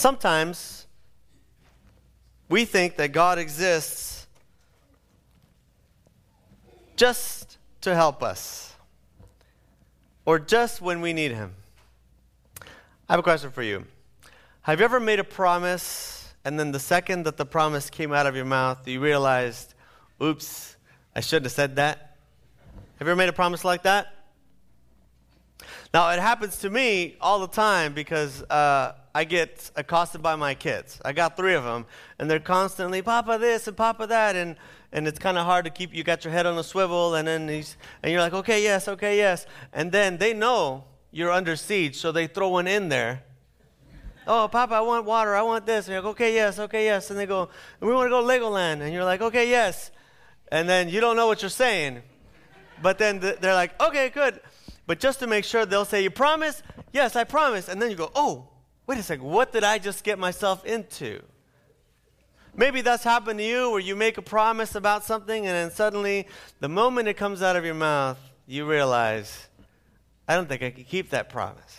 Sometimes we think that God exists just to help us or just when we need Him. I have a question for you. Have you ever made a promise and then the second that the promise came out of your mouth, you realized, oops, I shouldn't have said that? Have you ever made a promise like that? Now, it happens to me all the time because uh, I get accosted by my kids. I got three of them, and they're constantly, Papa this and Papa that, and, and it's kind of hard to keep, you got your head on a swivel, and then he's, and you're like, okay, yes, okay, yes. And then they know you're under siege, so they throw one in there. Oh, Papa, I want water, I want this. And you're like, okay, yes, okay, yes. And they go, we want to go Legoland. And you're like, okay, yes. And then you don't know what you're saying. But then they're like, okay, good. But just to make sure, they'll say, You promise? Yes, I promise. And then you go, Oh, wait a second, what did I just get myself into? Maybe that's happened to you where you make a promise about something and then suddenly, the moment it comes out of your mouth, you realize, I don't think I can keep that promise.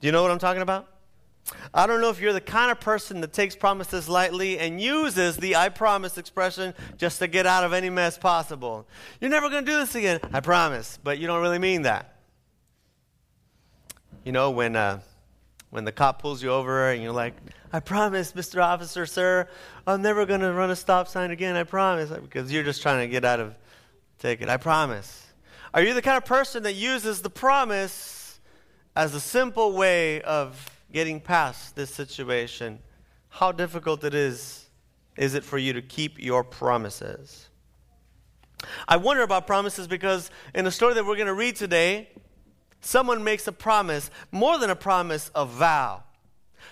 Do you know what I'm talking about? I don't know if you're the kind of person that takes promises lightly and uses the I promise expression just to get out of any mess possible. You're never going to do this again, I promise, but you don't really mean that. You know, when, uh, when the cop pulls you over and you're like, I promise, Mr. Officer, sir, I'm never going to run a stop sign again, I promise, because you're just trying to get out of ticket. I promise. Are you the kind of person that uses the promise as a simple way of getting past this situation, how difficult it is is it for you to keep your promises? I wonder about promises because in the story that we're going to read today, someone makes a promise, more than a promise, a vow.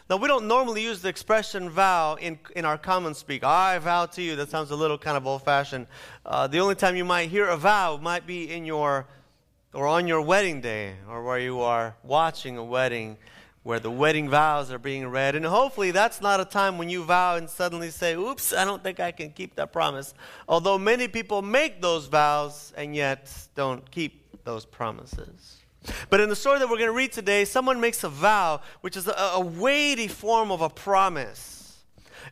Now, we don't normally use the expression vow in, in our common speak. I vow to you. That sounds a little kind of old fashioned. Uh, the only time you might hear a vow might be in your or on your wedding day or where you are watching a wedding where the wedding vows are being read. And hopefully, that's not a time when you vow and suddenly say, Oops, I don't think I can keep that promise. Although many people make those vows and yet don't keep those promises. But in the story that we're going to read today, someone makes a vow, which is a, a weighty form of a promise.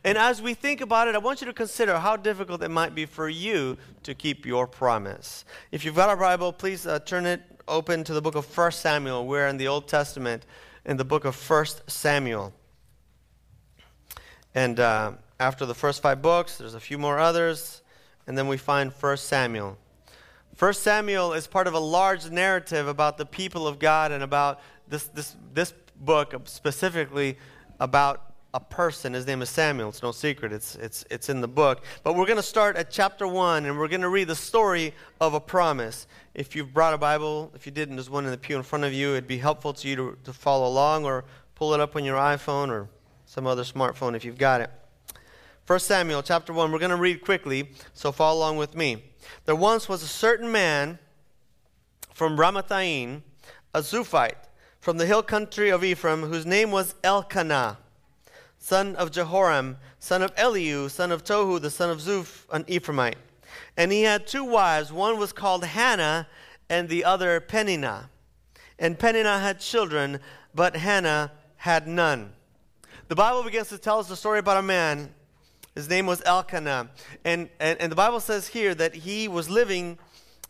And as we think about it, I want you to consider how difficult it might be for you to keep your promise. If you've got a Bible, please uh, turn it open to the book of 1 Samuel. We're in the Old Testament in the book of 1 Samuel. And uh, after the first five books, there's a few more others, and then we find 1 Samuel. 1 Samuel is part of a large narrative about the people of God and about this, this, this book specifically about a person. His name is Samuel. It's no secret, it's, it's, it's in the book. But we're going to start at chapter 1, and we're going to read the story of a promise. If you've brought a Bible, if you didn't, there's one in the pew in front of you. It'd be helpful to you to, to follow along or pull it up on your iPhone or some other smartphone if you've got it. 1 Samuel chapter 1, we're going to read quickly, so follow along with me. There once was a certain man from Ramathaim, a Zuphite, from the hill country of Ephraim, whose name was Elkanah son of Jehoram, son of Elihu, son of Tohu, the son of Zuph, an Ephraimite. And he had two wives. One was called Hannah, and the other Peninnah. And Peninnah had children, but Hannah had none. The Bible begins to tell us the story about a man. His name was Elkanah. And, and, and the Bible says here that he was living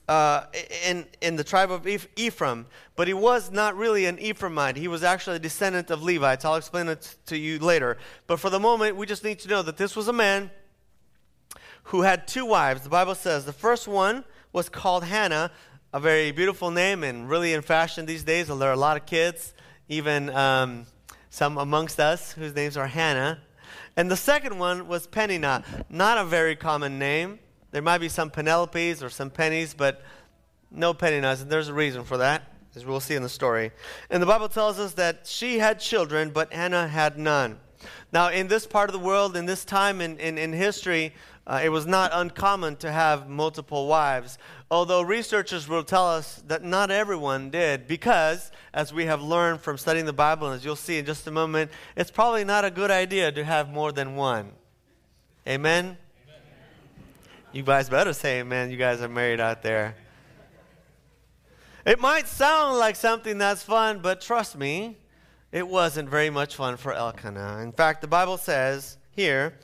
uh, in, in the tribe of Ephraim, but he was not really an Ephraimite. He was actually a descendant of Levites. I'll explain it to you later. But for the moment, we just need to know that this was a man who had two wives. The Bible says the first one was called Hannah, a very beautiful name and really in fashion these days. There are a lot of kids, even um, some amongst us, whose names are Hannah. And the second one was Peninnah. not a very common name. There might be some Penelopes or some pennies, but no Peninnahs. and there's a reason for that, as we'll see in the story. And the Bible tells us that she had children, but Anna had none. Now, in this part of the world, in this time in, in, in history, uh, it was not uncommon to have multiple wives. Although researchers will tell us that not everyone did, because, as we have learned from studying the Bible, and as you'll see in just a moment, it's probably not a good idea to have more than one. Amen? You guys better say amen. You guys are married out there. It might sound like something that's fun, but trust me, it wasn't very much fun for Elkanah. In fact, the Bible says here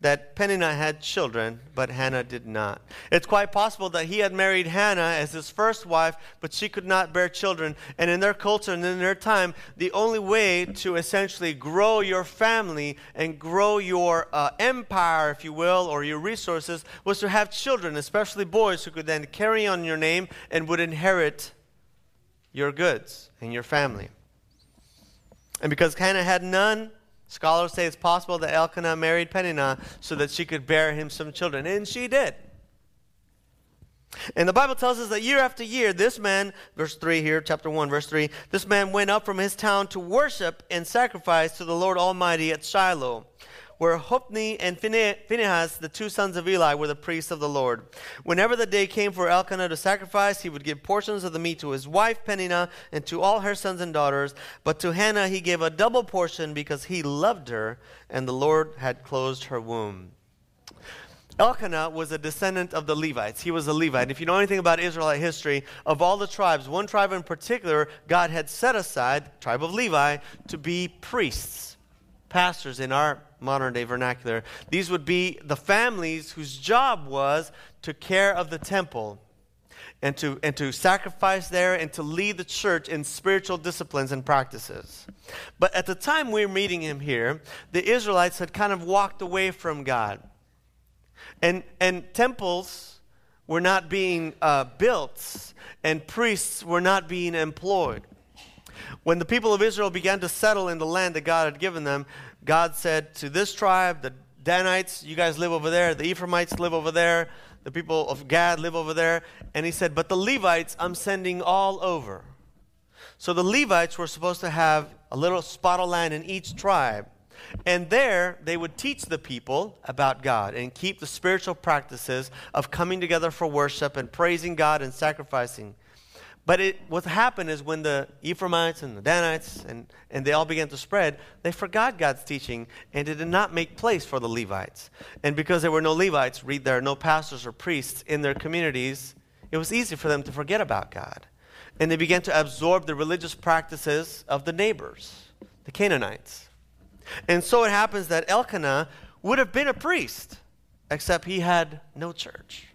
that Peninnah had children, but Hannah did not. It's quite possible that he had married Hannah as his first wife, but she could not bear children. And in their culture and in their time, the only way to essentially grow your family and grow your uh, empire, if you will, or your resources, was to have children, especially boys who could then carry on your name and would inherit your goods and your family. And because Hannah had none, Scholars say it's possible that Elkanah married Peninnah so that she could bear him some children. And she did. And the Bible tells us that year after year, this man, verse 3 here, chapter 1, verse 3, this man went up from his town to worship and sacrifice to the Lord Almighty at Shiloh where Hophni and Phinehas, the two sons of Eli, were the priests of the Lord. Whenever the day came for Elkanah to sacrifice, he would give portions of the meat to his wife Peninnah and to all her sons and daughters. But to Hannah he gave a double portion because he loved her, and the Lord had closed her womb. Elkanah was a descendant of the Levites. He was a Levite. If you know anything about Israelite history, of all the tribes, one tribe in particular, God had set aside, the tribe of Levi, to be priests, pastors in our modern day vernacular. These would be the families whose job was to care of the temple and to, and to sacrifice there and to lead the church in spiritual disciplines and practices. But at the time we we're meeting him here, the Israelites had kind of walked away from God. And, and temples were not being uh, built, and priests were not being employed. When the people of Israel began to settle in the land that God had given them, God said to this tribe, the Danites, you guys live over there, the Ephraimites live over there, the people of Gad live over there. And he said, But the Levites I'm sending all over. So the Levites were supposed to have a little spot of land in each tribe. And there they would teach the people about God and keep the spiritual practices of coming together for worship and praising God and sacrificing. But it, what happened is when the Ephraimites and the Danites and, and they all began to spread, they forgot God's teaching and it did not make place for the Levites. And because there were no Levites, read there, are no pastors or priests in their communities, it was easy for them to forget about God. And they began to absorb the religious practices of the neighbors, the Canaanites. And so it happens that Elkanah would have been a priest, except he had no church.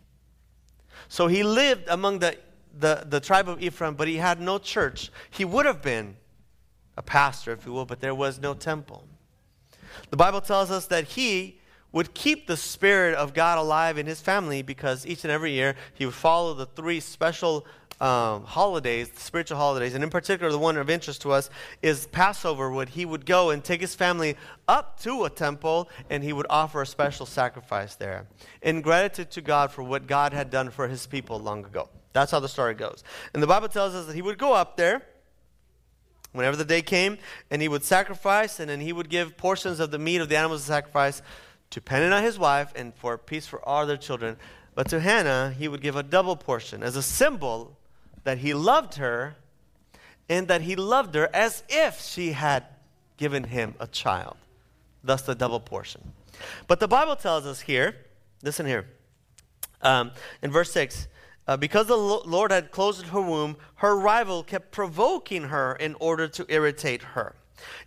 So he lived among the the, the tribe of Ephraim, but he had no church. He would have been a pastor, if you will, but there was no temple. The Bible tells us that he would keep the Spirit of God alive in his family because each and every year he would follow the three special um, holidays, spiritual holidays, and in particular, the one of interest to us is Passover, when he would go and take his family up to a temple and he would offer a special sacrifice there in gratitude to God for what God had done for his people long ago. That's how the story goes. And the Bible tells us that he would go up there whenever the day came, and he would sacrifice, and then he would give portions of the meat of the animals of sacrifice to Peninnah, his wife, and for peace for all their children. But to Hannah, he would give a double portion as a symbol that he loved her and that he loved her as if she had given him a child. Thus, the double portion. But the Bible tells us here, listen here, um, in verse 6 uh, because the Lord had closed her womb, her rival kept provoking her in order to irritate her.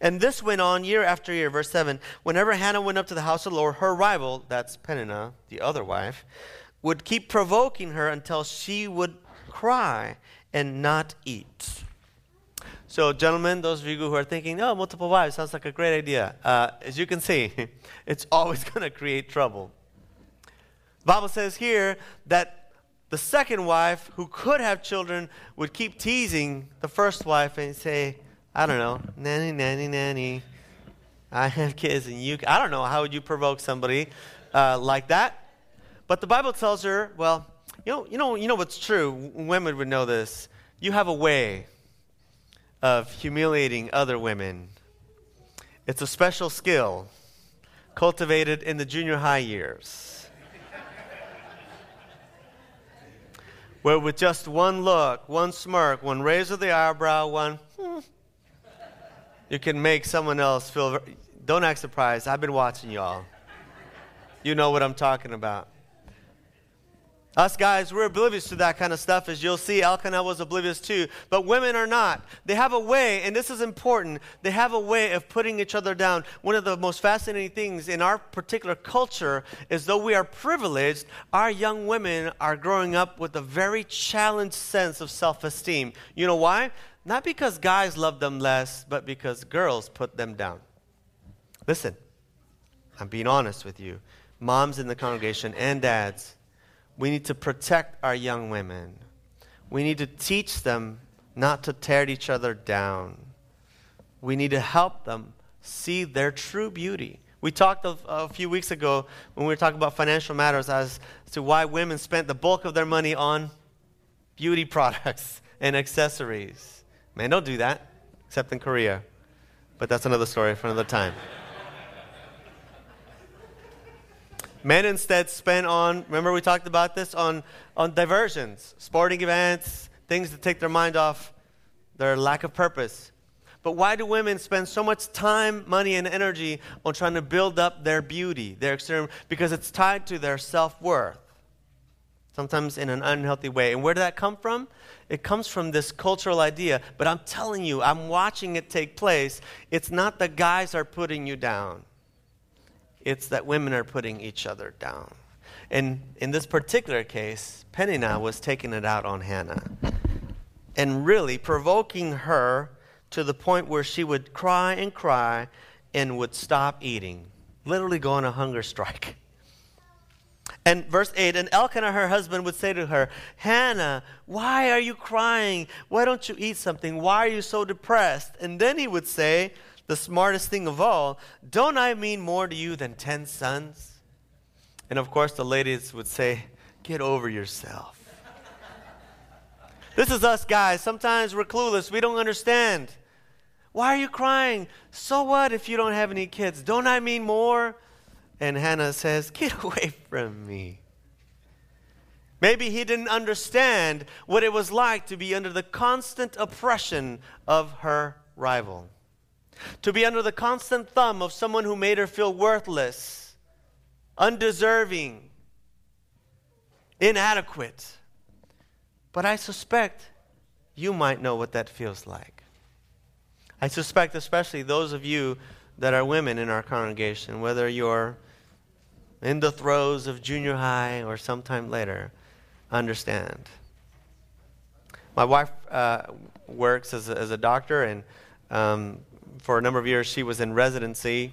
And this went on year after year. Verse 7 Whenever Hannah went up to the house of the Lord, her rival, that's Peninnah, the other wife, would keep provoking her until she would cry and not eat. So, gentlemen, those of you who are thinking, oh, multiple wives sounds like a great idea, uh, as you can see, it's always going to create trouble. The Bible says here that the second wife, who could have children, would keep teasing the first wife and say, I don't know, nanny, nanny, nanny. I have kids and you, I don't know, how would you provoke somebody uh, like that? But the Bible tells her, well, you know, you know, you know what's true. Women would know this. You have a way of humiliating other women. It's a special skill cultivated in the junior high years. Where with just one look, one smirk, one raise of the eyebrow, one, hmm, you can make someone else feel. Don't act surprised. I've been watching y'all. You know what I'm talking about. Us guys, we're oblivious to that kind of stuff, as you'll see. Elkanah was oblivious too. But women are not. They have a way, and this is important, they have a way of putting each other down. One of the most fascinating things in our particular culture is though we are privileged, our young women are growing up with a very challenged sense of self esteem. You know why? Not because guys love them less, but because girls put them down. Listen, I'm being honest with you. Moms in the congregation and dads we need to protect our young women. We need to teach them not to tear each other down. We need to help them see their true beauty. We talked a, a few weeks ago when we were talking about financial matters as to why women spent the bulk of their money on beauty products and accessories. Man, don't do that, except in Korea. But that's another story for another time. Men instead spend on, remember we talked about this, on, on diversions, sporting events, things to take their mind off their lack of purpose. But why do women spend so much time, money, and energy on trying to build up their beauty, their exterior? Because it's tied to their self worth, sometimes in an unhealthy way. And where did that come from? It comes from this cultural idea. But I'm telling you, I'm watching it take place. It's not the guys are putting you down, it's that women are putting each other down. And in this particular case, Peninnah was taking it out on Hannah and really provoking her to the point where she would cry and cry and would stop eating, literally go on a hunger strike. And verse 8, and Elkanah, her husband, would say to her, Hannah, why are you crying? Why don't you eat something? Why are you so depressed? And then he would say, the smartest thing of all, don't I mean more to you than 10 sons? And of course, the ladies would say, get over yourself. this is us guys. Sometimes we're clueless. We don't understand. Why are you crying? So what if you don't have any kids? Don't I mean more? And Hannah says, Get away from me. Maybe he didn't understand what it was like to be under the constant oppression of her rival to be under the constant thumb of someone who made her feel worthless, undeserving, inadequate. But I suspect you might know what that feels like. I suspect, especially those of you that are women in our congregation, whether you're in the throes of junior high or sometime later, understand. My wife uh, works as a, as a doctor, and um, for a number of years, she was in residency.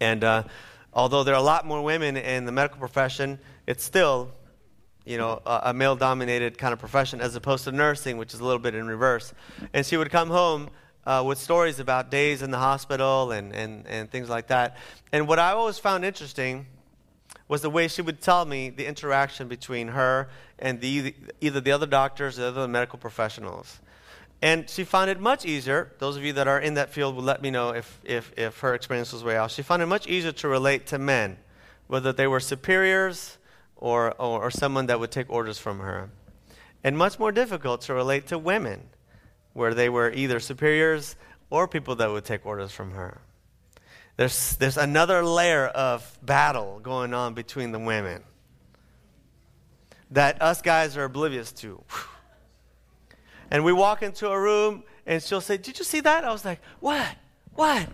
And uh, although there are a lot more women in the medical profession, it's still, you know, a, a male-dominated kind of profession as opposed to nursing, which is a little bit in reverse. And she would come home uh, with stories about days in the hospital and, and, and things like that. And what I always found interesting was the way she would tell me the interaction between her and the, either the other doctors or the other medical professionals. And she found it much easier, those of you that are in that field will let me know if, if, if her experience was way off. She found it much easier to relate to men, whether they were superiors or, or, or someone that would take orders from her. And much more difficult to relate to women, where they were either superiors or people that would take orders from her. There's, there's another layer of battle going on between the women that us guys are oblivious to. Whew. And we walk into a room and she'll say, Did you see that? I was like, What? What?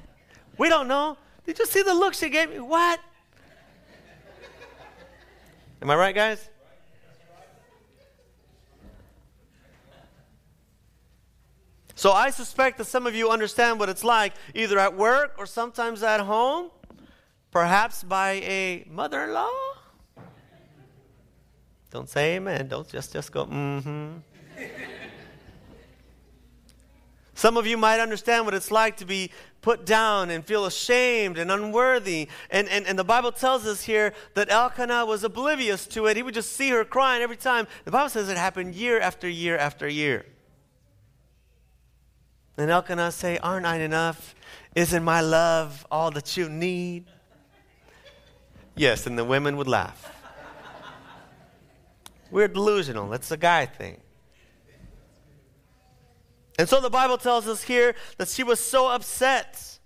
We don't know. Did you see the look she gave me? What? Am I right, guys? So I suspect that some of you understand what it's like, either at work or sometimes at home, perhaps by a mother in law. Don't say amen. Don't just, just go, mm hmm. Some of you might understand what it's like to be put down and feel ashamed and unworthy. And, and, and the Bible tells us here that Elkanah was oblivious to it. He would just see her crying every time. The Bible says it happened year after year after year. And Elkanah say, Aren't I enough? Isn't my love all that you need? Yes, and the women would laugh. We're delusional. That's a guy thing. And so the Bible tells us here that she was so upset.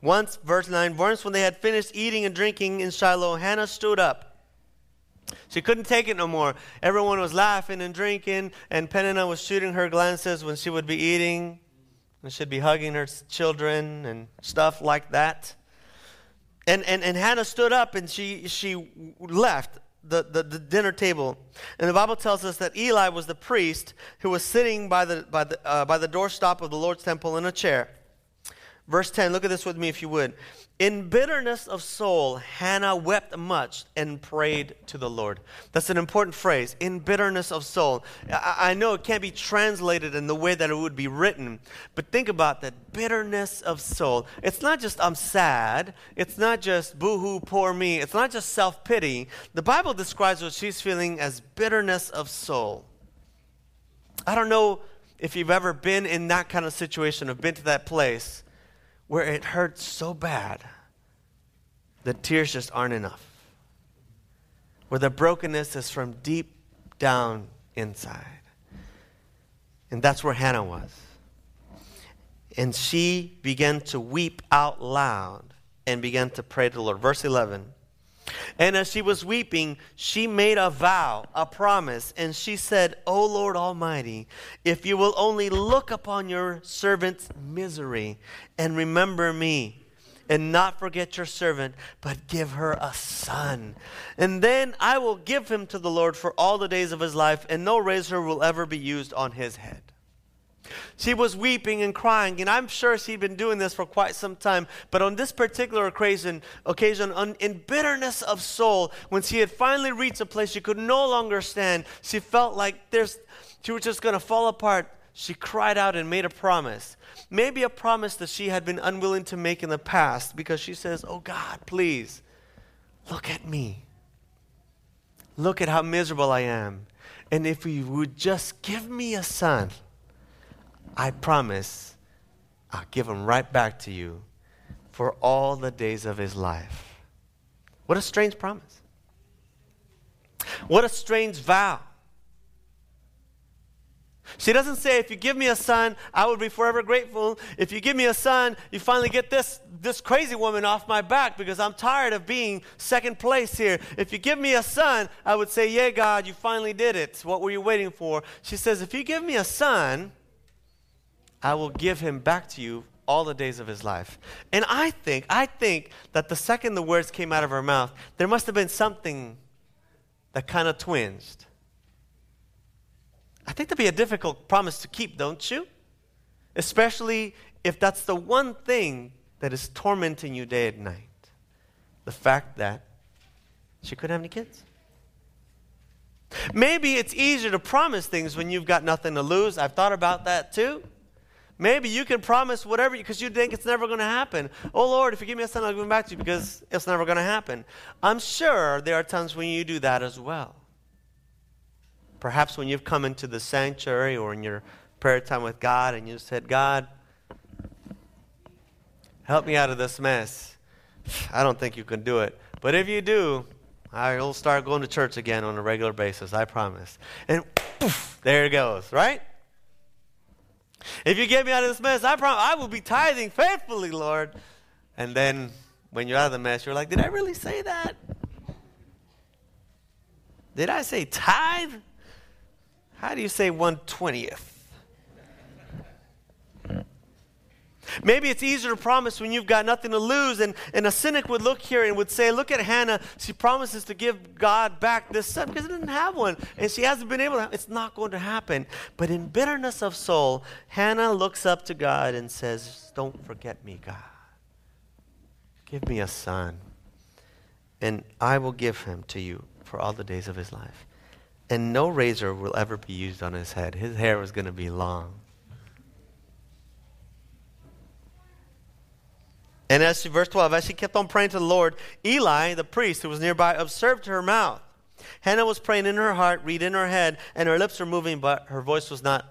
Once, verse 9, once when they had finished eating and drinking in Shiloh, Hannah stood up. She couldn't take it no more. Everyone was laughing and drinking, and Peninnah was shooting her glances when she would be eating, and she'd be hugging her children and stuff like that. And, and, and Hannah stood up and she, she left the, the, the, dinner table. And the Bible tells us that Eli was the priest who was sitting by the, by the, uh, by the doorstop of the Lord's temple in a chair. Verse 10, look at this with me if you would. In bitterness of soul, Hannah wept much and prayed to the Lord. That's an important phrase. In bitterness of soul. I, I, know it can't be translated in the way that it would be written, but think about that bitterness of soul. It's not just I'm sad, it's not just boo hoo, poor me, it's not just self pity. The Bible describes what she's feeling as bitterness of soul. I don't know if you've ever been in that kind of situation or been to that place where it hurts so bad that tears just aren't enough. Where the brokenness is from deep down inside. And that's where Hannah was. And she began to weep out loud and began to pray to the Lord. Verse 11. And as she was weeping, she made a vow, a promise, and she said, O Lord Almighty, if you will only look upon your servant's misery and remember me, and not forget your servant, but give her a son. And then I will give him to the Lord for all the days of his life, and no razor will ever be used on his head. She was weeping and crying, and I'm sure she'd been doing this for quite some time. But on this particular occasion, occasion on, in bitterness of soul, when she had finally reached a place she could no longer stand, she felt like there's, she was just going to fall apart. She cried out and made a promise. Maybe a promise that she had been unwilling to make in the past because she says, Oh God, please, look at me. Look at how miserable I am. And if you would just give me a son, I promise I'll give him right back to you for all the days of his life. What a strange promise. What a strange vow. She doesn't say, if you give me a son, I will be forever grateful. If you give me a son, you finally get this, this crazy woman off my back because I'm tired of being second place here. If you give me a son, I would say, yeah, God, you finally did it. What were you waiting for? She says, if you give me a son, I will give him back to you all the days of his life. And I think, I think that the second the words came out of her mouth, there must have been something that kind of twinged. I think that'd be a difficult promise to keep, don't you? Especially if that's the one thing that is tormenting you day and night. The fact that she couldn't have any kids. Maybe it's easier to promise things when you've got nothing to lose. I've thought about that too. Maybe you can promise whatever because you think it's never going to happen. Oh Lord, if you give me a son, I'll give him back to you because it's never going to happen. I'm sure there are times when you do that as well. Perhaps when you've come into the sanctuary or in your prayer time with God and you said, God, help me out of this mess. I don't think you can do it. But if you do, I'll start going to church again on a regular basis, I promise. And poof, there it goes, right? If you get me out of this mess, I promise I will be tithing faithfully, Lord. And then when you're out of the mess, you're like, did I really say that? Did I say tithe? How do you say one twentieth? Maybe it's easier to promise when you've got nothing to lose. And, and a cynic would look here and would say, Look at Hannah. She promises to give God back this son because he didn't have one. And she hasn't been able to. It's not going to happen. But in bitterness of soul, Hannah looks up to God and says, Don't forget me, God. Give me a son. And I will give him to you for all the days of his life. And no razor will ever be used on his head. His hair was going to be long. And as she, verse 12, as she kept on praying to the Lord, Eli, the priest who was nearby, observed her mouth. Hannah was praying in her heart, read in her head, and her lips were moving, but her voice was not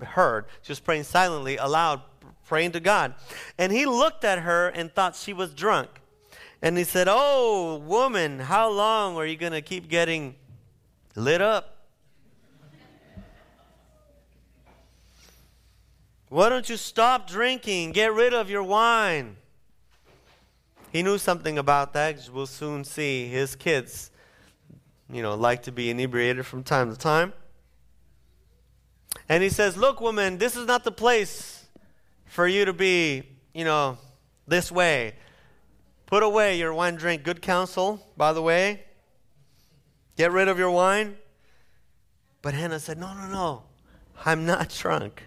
heard. She was praying silently, aloud, praying to God. And he looked at her and thought she was drunk. And he said, Oh, woman, how long are you going to keep getting lit up? Why don't you stop drinking? Get rid of your wine. He knew something about that. We'll soon see his kids you know, like to be inebriated from time to time. And he says, Look, woman, this is not the place for you to be, you know, this way. Put away your wine drink. Good counsel, by the way. Get rid of your wine. But Hannah said, No, no, no. I'm not drunk.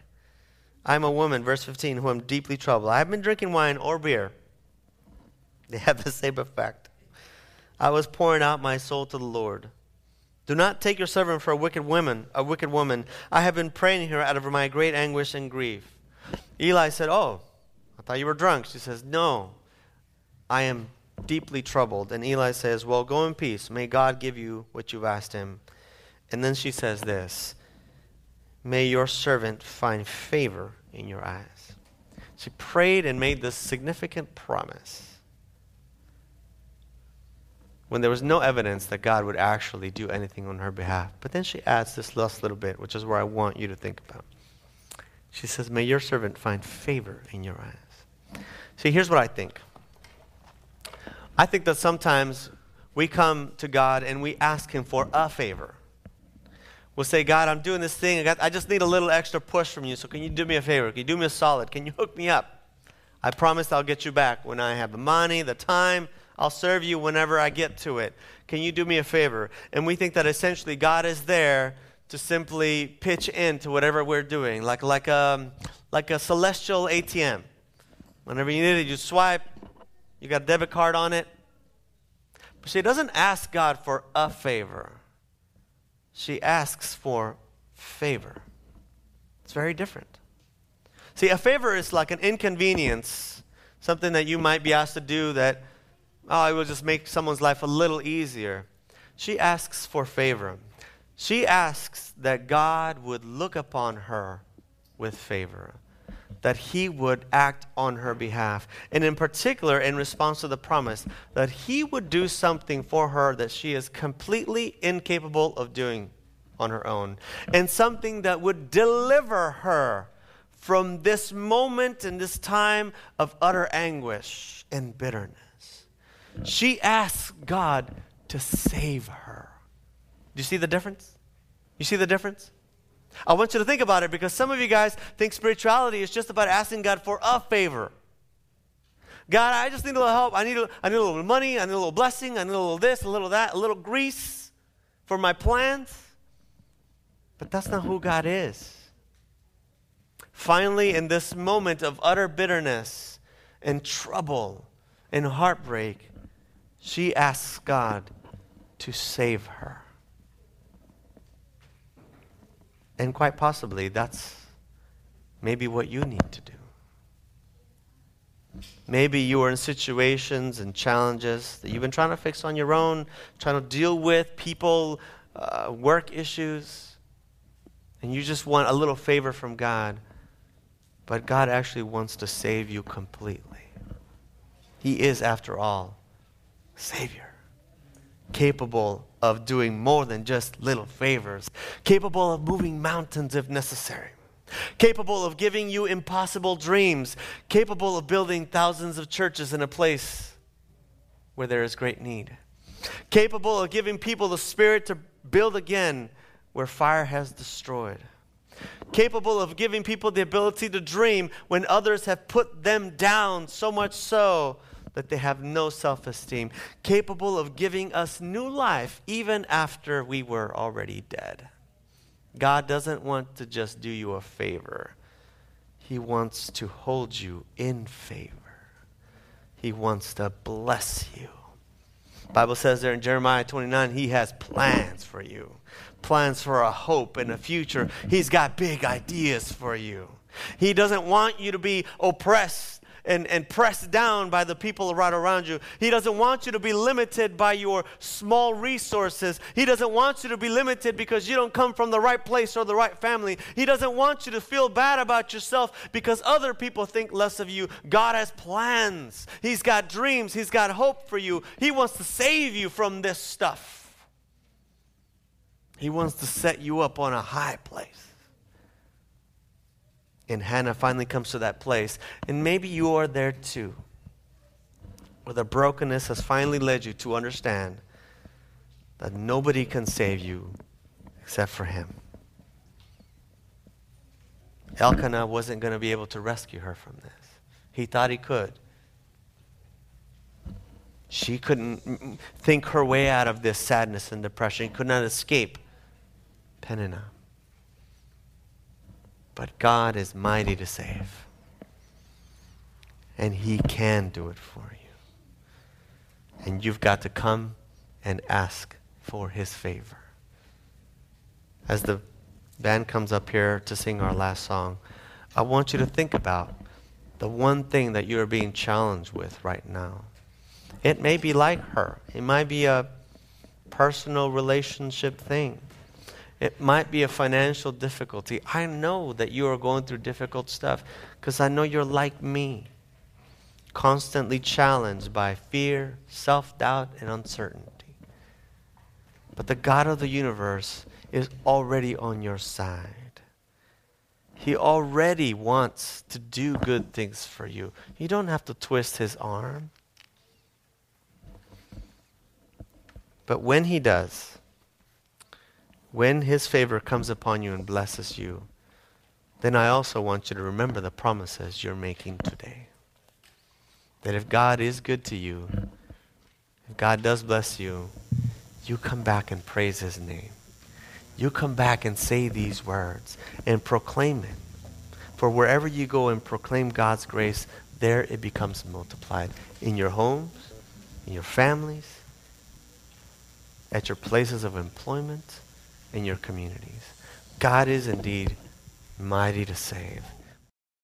I'm a woman, verse 15, who am deeply troubled. I haven't been drinking wine or beer. They have the same effect. I was pouring out my soul to the Lord. Do not take your servant for a wicked woman, a wicked woman. I have been praying here out of my great anguish and grief. Eli said, Oh, I thought you were drunk. She says, No, I am deeply troubled. And Eli says, Well, go in peace. May God give you what you've asked him. And then she says this May your servant find favor in your eyes. She prayed and made this significant promise when there was no evidence that God would actually do anything on her behalf. But then she adds this last little bit, which is where I want you to think about. She says, May your servant find favor in your eyes. See, here's what I think. I think that sometimes we come to God and we ask Him for a favor. We'll say, God, I'm doing this thing. I, I just need a little extra push from you. So can you do me a favor? Can you do me a solid? Can you hook me up? I promise I'll get you back when I have the money, the time, I'll serve you whenever I get to it. Can you do me a favor? And we think that essentially God is there to simply pitch into whatever we're doing, like, like, a, um, like a celestial ATM. Whenever you need it, you swipe, you got a debit card on it. But she doesn't ask God for a favor, she asks for favor. It's very different. See, a favor is like an inconvenience, something that you might be asked to do that oh, it will just make someone's life a little easier. She asks for favor. She asks that God would look upon her with favor, that He would act on her behalf, and in particular, in response to the promise, that He would do something for her that she is completely incapable of doing on her own, and something that would deliver her from this moment and this time of utter anguish and bitterness. She asks God to save her. Do you see the difference? You see the difference? I want you to think about it because some of you guys think spirituality is just about asking God for a favor. God, I just need a little help. I need a, I need a little money. I need a little blessing. I need a little this, a little that, a little grease for my plans. But that's not who God is. Finally, in this moment of utter bitterness and trouble and heartbreak, she asks God to save her. And quite possibly, that's maybe what you need to do. Maybe you are in situations and challenges that you've been trying to fix on your own, trying to deal with people, uh, work issues, and you just want a little favor from God. But God actually wants to save you completely. He is, after all, Savior, capable of doing more than just little favors, capable of moving mountains if necessary, capable of giving you impossible dreams, capable of building thousands of churches in a place where there is great need, capable of giving people the spirit to build again where fire has destroyed. Capable of giving people the ability to dream when others have put them down, so much so that they have no self esteem, capable of giving us new life even after we were already dead. God doesn't want to just do you a favor, He wants to hold you in favor. He wants to bless you. Bible says there in Jeremiah 29, he has plans for you. Plans for a hope and a future. He's got big ideas for you. He doesn't want you to be oppressed and, and pressed down by the people right around you. He doesn't want you to be limited by your small resources. He doesn't want you to be limited because you don't come from the right place or the right family. He doesn't want you to feel bad about yourself because other people think less of you. God has plans, He's got dreams, He's got hope for you. He wants to save you from this stuff. He wants to set you up on a high place. And Hannah finally comes to that place. And maybe you are there too, where the brokenness has finally led you to understand that nobody can save you except for him. Elkanah wasn't going to be able to rescue her from this. He thought he could. She couldn't think her way out of this sadness and depression. Could not escape Peninnah. But God is mighty to save. And He can do it for you. And you've got to come and ask for His favor. As the band comes up here to sing our last song, I want you to think about the one thing that you are being challenged with right now. It may be like her, it might be a personal relationship thing. It might be a financial difficulty. I know that you are going through difficult stuff because I know you're like me, constantly challenged by fear, self doubt, and uncertainty. But the God of the universe is already on your side. He already wants to do good things for you. You don't have to twist his arm. But when he does, when his favor comes upon you and blesses you, then I also want you to remember the promises you're making today. That if God is good to you, if God does bless you, you come back and praise his name. You come back and say these words and proclaim it. For wherever you go and proclaim God's grace, there it becomes multiplied. In your homes, in your families, at your places of employment, in your communities. God is indeed mighty to save.